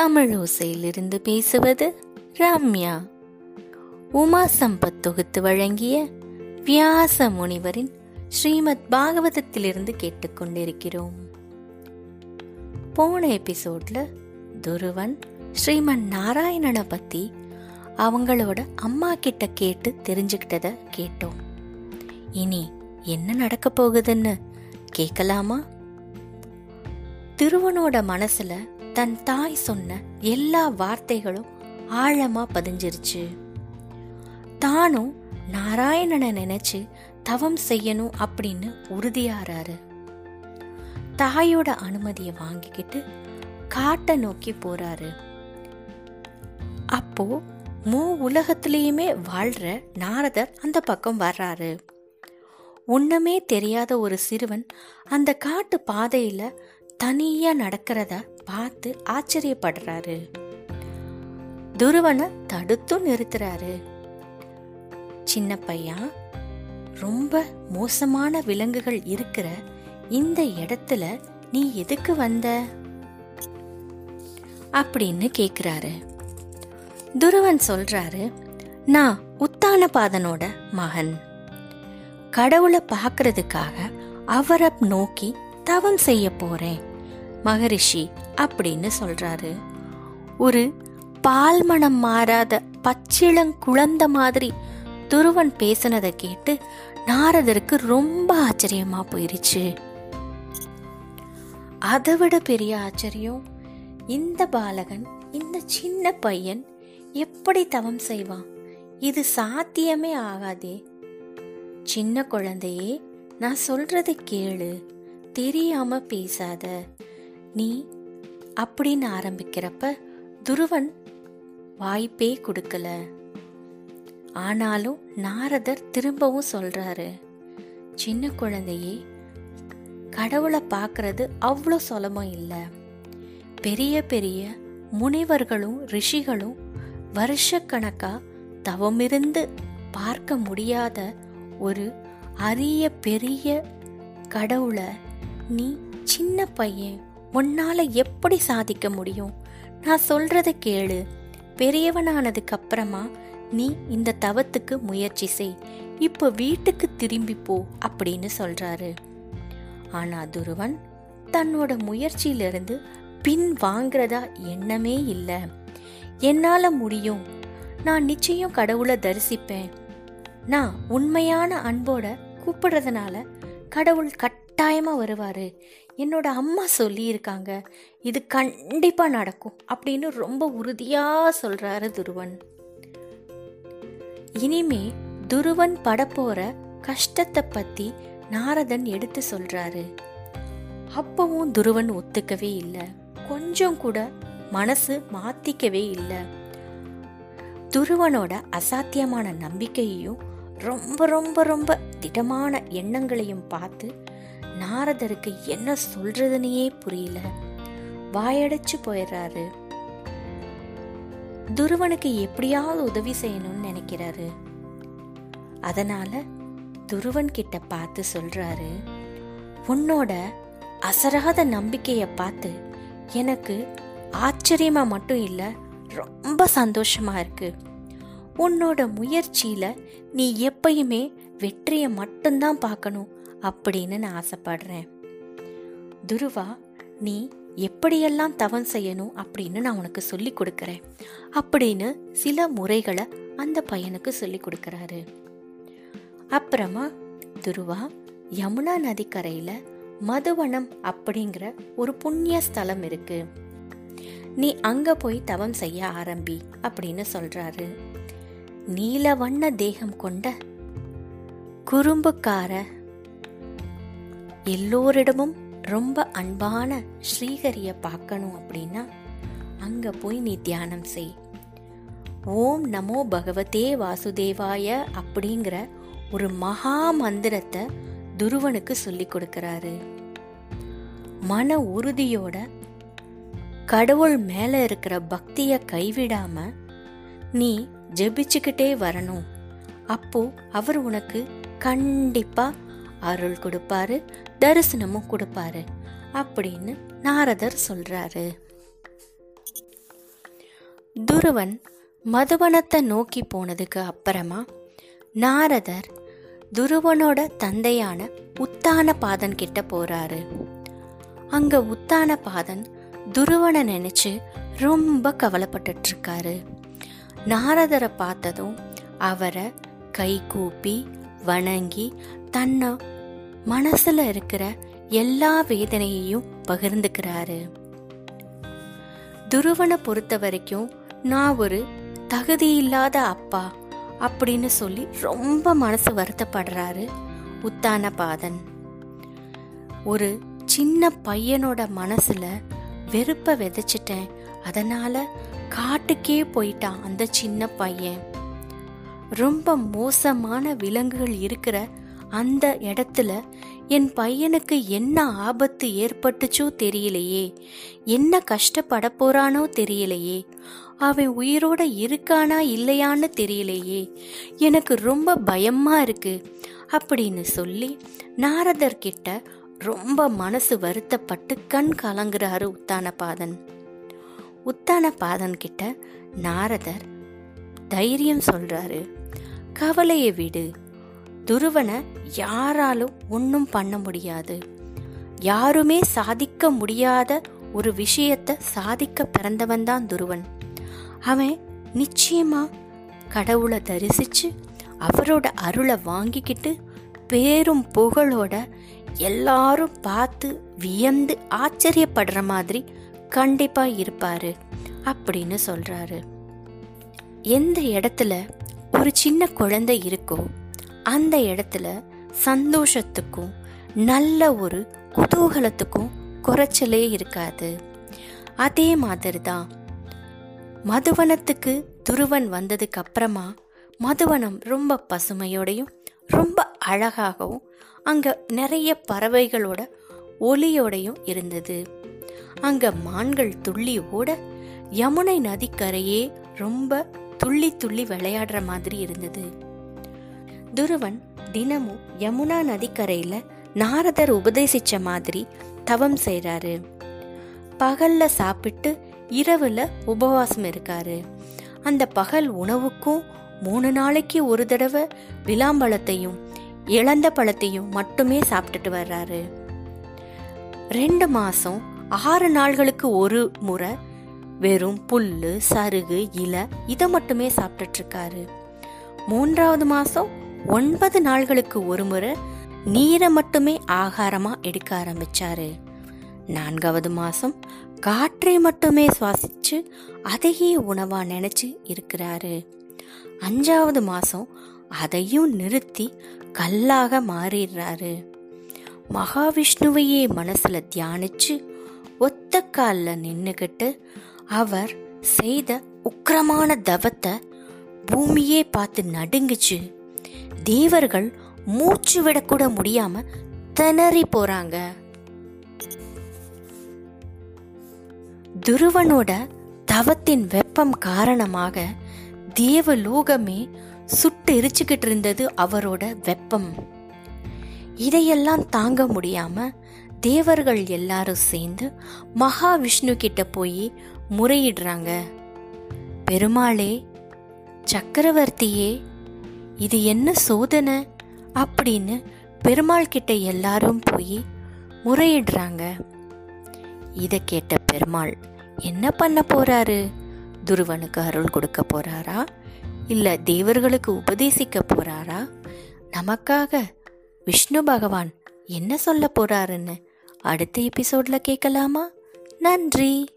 தமிழ் ஓசையிலிருந்து பேசுவது ரம்யா. உமா சம்பத் தொகுத்து வழங்கிய வியாச முனிவரின் ஸ்ரீமத் பாகவதத்திலிருந்து கேட்டுக்கொண்டிருக்கிறோம். போன எபிசோட்ல துருவன் ஸ்ரீமன் நாராயணனை பத்தி அவங்களோட அம்மா கிட்ட கேட்டு தெரிஞ்சுக்கிட்டத கேட்டோம். இனி என்ன நடக்க போகுதுன்னு கேட்கலாமா திருவனோட மனசுல தன் தாய் சொன்ன எல்லா வார்த்தைகளும் ஆழமா பதிஞ்சிருச்சு. தானும் நாராயணனை நினைச்சு தவம் செய்யணும் அப்படின்னு உறுதியாறாரு. தாயோட அனுமதியை வாங்கிக்கிட்டு காட்டை நோக்கி போறாரு. அப்போ மூ உலகத்திலேயுமே வாழ்ற நாரதர் அந்த பக்கம் வர்றாரு. ஒண்ணுமே தெரியாத ஒரு சிறுவன் அந்த காட்டு பாதையில தனியா நடக்கிறத பார்த்து ஆச்சரியப்படுறாரு. துருவனை தடுத்தும் நிறுத்துறாரு. சின்ன பையன் ரொம்ப மோசமான விலங்குகள் இருக்கிற இந்த இடத்துல நீ எதுக்கு வந்த? அப்படின்னு கேக்குறாரு. துருவன் சொல்றாரு நான் உத்தானபாதனோட மகன். கடவுளை பார்க்கறதுக்காக அவரை நோக்கி தவம் செய்ய போறேன். மகரிஷி அப்படின்னு சொல்றாரு. ஒரு பால்மணம் மாறாத பச்சிளங்குழந்த மாதிரி துருவன் பேசினதை கேட்டு நாரதருக்கு ரொம்ப ஆச்சரியமா போயிருச்சு. அதை விட பெரிய ஆச்சரியம் இந்த பாலகன் இந்த சின்ன பையன் எப்படி தவம் செய்வான்? இது சாத்தியமே ஆகாதே. சின்ன குழந்தையே நான் சொல்றதை கேளு தெரியாம பேசாத. நீ அப்படின்னு ஆரம்பிக்கிறப்ப துருவன் வாய்ப்பே கொடுக்கல. ஆனாலும் நாரதர் திரும்பவும் சொல்றாரு சின்ன குழந்தையே கடவுளை பார்க்கறது அவ்வளோ சுலபம் இல்லை. பெரிய பெரிய முனிவர்களும் ரிஷிகளும் வருஷக்கணக்கா தவமிருந்து பார்க்க முடியாத ஒரு அரிய பெரிய கடவுளை நீ சின்ன பையன் உன்னால எப்படி சாதிக்க முடியும்? நான் சொல்றத கேளு. பெரியவனானதுக்கு அப்புறமா நீ இந்த தவத்துக்கு முயற்சி செய். இப்போ வீட்டுக்கு திரும்பி போ அப்படின்னு சொல்றாரு. ஆனா துருவன் தன்னோட முயற்சியிலிருந்து பின் வாங்குறதா எண்ணமே இல்லை. என்னால முடியும். நான் நிச்சயம் கடவுளை தரிசிப்பேன். நான் உண்மையான அன்போட கூப்பிடுறதுனால கடவுள் கட் கட்டாயமாக வருவார். என்னோட அம்மா சொல்லியிருக்காங்க இது கண்டிப்பாக நடக்கும் அப்படின்னு ரொம்ப உறுதியாக சொல்கிறாரு துருவன். இனிமே துருவன் படப்போற கஷ்டத்தை பற்றி நாரதன் எடுத்து சொல்கிறாரு அப்பவும் துருவன் ஒத்துக்கவே இல்லை. கொஞ்சம் கூட மனசு மாத்திக்கவே இல்லை. துருவனோட அசாத்தியமான நம்பிக்கையையும் ரொம்ப ரொம்ப ரொம்ப திடமான எண்ணங்களையும் பார்த்து நாரதருக்கு என்ன சொல்றதுன்னே புரியல. வாயடைச்சு போயிடுறாரு. துருவனுக்கு எப்படியாவது உதவி செய்யணும்னு நினைக்கிறாரு. அதனால துருவன் கிட்ட பார்த்து சொல்றாரு உன்னோட அசராத நம்பிக்கைய பார்த்து எனக்கு ஆச்சரியமா மட்டும் இல்ல ரொம்ப சந்தோஷமா இருக்கு. உன்னோட முயற்சியில நீ எப்பயுமே வெற்றியை மட்டும்தான் பார்க்கணும். அப்படின்னு நான் ஆசைப்படுறேன். துருவா நீ எப்படியெல்லாம் தவம் செய்யணும் அப்படின்னு நான் உனக்கு சொல்லி கொடுக்கறேன். அப்படின்னு சில முறைகளை அந்த பையனுக்கு சொல்லி கொடுக்கறாரு. அப்புறமா துருவா யமுனா நதிக்கரையில மதுவனம் அப்படிங்கிற ஒரு புண்ணிய ஸ்தலம் இருக்கு. நீ அங்க போய் தவம் செய்ய ஆரம்பி அப்படின்னு சொல்றாரு. நீல வண்ண தேகம் கொண்ட குறும்புக்கார எல்லோரிடமும் ரொம்ப அன்பான ஸ்ரீஹரியை பார்க்கணும் அப்படின்னா அங்கே போய் நீ தியானம் செய். ஓம் நமோ பகவதே வாசுதேவாய அப்படிங்கிற ஒரு மகா மந்திரத்தை துருவனுக்கு சொல்லி கொடுக்கறாரு. மன உறுதியோட கடவுள் மேல இருக்கிற பக்தியை கைவிடாம நீ ஜெபிச்சுக்கிட்டே வரணும். அப்போ அவர் உனக்கு கண்டிப்பா அருள் கொடுப்பாரு தரிசனமும் கொடுப்பாரு அப்படின்னு நாரதர் சொல்றாரு. துருவன் மதுவனத்தை நோக்கி போனதுக்கு அப்புறமா நாரதர் துருவனோட தந்தையான உத்தான பாதன் கிட்ட போறாரு. அங்க உத்தான பாதன் துருவனை நினைச்சு ரொம்ப கவலைப்பட்டு இருக்காரு நாரதரை பார்த்ததும் அவரை கை கூப்பி வணங்கி தன்னை மனசுல இருக்கிற எல்லா வேதனையையும் பகிர்ந்துக்கிறாரு. துருவனை பொறுத்த வரைக்கும் நான் ஒரு தகுதி இல்லாத அப்பா அப்படின்னு சொல்லி ரொம்ப மனசு வருத்தப்படுறாரு உத்தானபாதன். ஒரு சின்ன பையனோட மனசுல வெறுப்ப விதைச்சிட்டேன். அதனால காட்டுக்கே போயிட்டான் அந்த சின்ன பையன். ரொம்ப மோசமான விலங்குகள் இருக்கிற அந்த இடத்துல என் பையனுக்கு என்ன ஆபத்து ஏற்பட்டுச்சோ தெரியலையே. என்ன கஷ்டப்பட போறானோ தெரியலையே. அவன் உயிரோட இருக்கானா இல்லையான்னு தெரியலையே. எனக்கு ரொம்ப பயமா இருக்கு அப்படின்னு சொல்லி நாரதர் கிட்ட ரொம்ப மனசு வருத்தப்பட்டு கண் கலங்குறாரு உத்தானபாதன். உத்தானபாதன் கிட்ட நாரதர் தைரியம் சொல்றாரு கவலையை விடு. துருவனை யாராலும் ஒன்றும் பண்ண முடியாது. யாருமே சாதிக்க முடியாத ஒரு விஷயத்த சாதிக்க பிறந்தவன் தான் துருவன். அவன் நிச்சயமா கடவுளை தரிசிச்சு அவரோட அருளை வாங்கிக்கிட்டு பேரும் புகழோட எல்லாரும் பார்த்து வியந்து ஆச்சரியப்படுற மாதிரி கண்டிப்பா இருப்பாரு அப்படின்னு சொல்றாரு. எந்த இடத்துல ஒரு சின்ன குழந்தை இருக்கோ அந்த இடத்துல சந்தோஷத்துக்கும் நல்ல ஒரு குதூகலத்துக்கும் குறைச்சலே இருக்காது. அதே மாதிரி தான் மதுவனத்துக்கு துருவன் வந்ததுக்கு அப்புறமா மதுவனம் ரொம்ப பசுமையோடையும் ரொம்ப அழகாகவும் அங்கே நிறைய பறவைகளோட ஒலியோடையும் இருந்தது. அங்கே மான்கள் துள்ளி ஓட யமுனை நதிக்கரையே ரொம்ப துள்ளி துள்ளி விளையாடுற மாதிரி இருந்தது. துருவன் தினமும் யமுனா நதிக்கரையில நாரதர் உபதேசிச்ச மாதிரி தவம் செய்றாரு. பகல்ல சாப்பிட்டு இரவுல உபவாசம் இருக்காரு. அந்த பகல் உணவுக்கும் மூணு நாளைக்கு ஒரு தடவை விளாம்பழத்தையும் இழந்த பழத்தையும் மட்டுமே சாப்பிட்டுட்டு வர்றாரு. ரெண்டு மாசம் ஆறு நாள்களுக்கு ஒரு முறை வெறும் புல்லு சருகு இலை இதை மட்டுமே சாப்பிட்டுட்டு இருக்காரு. மூன்றாவது மாசம் ஒன்பது நாள்களுக்கு ஒரு முறை நீரை மட்டுமே ஆகாரமா எடுக்க ஆரம்பிச்சாரு. நான்காவது மாசம் காற்றை மட்டுமே சுவாசிச்சு அதையே உணவா நினைச்சு இருக்கிறாரு. அஞ்சாவது மாசம் அதையும் நிறுத்தி கல்லாக மாறிடுறாரு. மகாவிஷ்ணுவையே மனசுல தியானிச்சு ஒத்த காலில் நின்னுகிட்டு அவர் செய்த உக்கிரமான தவத்தை பூமியே பார்த்து நடுங்குச்சு. தேவர்கள் மூச்சு விடக்கூட முடியாம திணறி போறாங்க. துருவனோட தவத்தின் வெப்பம் காரணமாக தேவலோகமே சுட்டு எரிச்சுக்கிட்டு இருந்தது அவரோட வெப்பம். இதையெல்லாம் தாங்க முடியாம தேவர்கள் எல்லாரும் சேர்ந்து மகாவிஷ்ணு கிட்ட போய் முறையிடுறாங்க. பெருமாளே சக்கரவர்த்தியே இது என்ன சோதனை? அப்படின்னு பெருமாள் கிட்ட எல்லாரும் போய் முறையிடுறாங்க. இதை கேட்ட பெருமாள் என்ன பண்ண போறாரு? துருவனுக்கு அருள் கொடுக்க போறாரா? இல்ல தேவர்களுக்கு உபதேசிக்க போறாரா? நமக்காக விஷ்ணு பகவான் என்ன சொல்ல போறாருன்னு அடுத்த எபிசோட்ல கேட்கலாமா? நன்றி.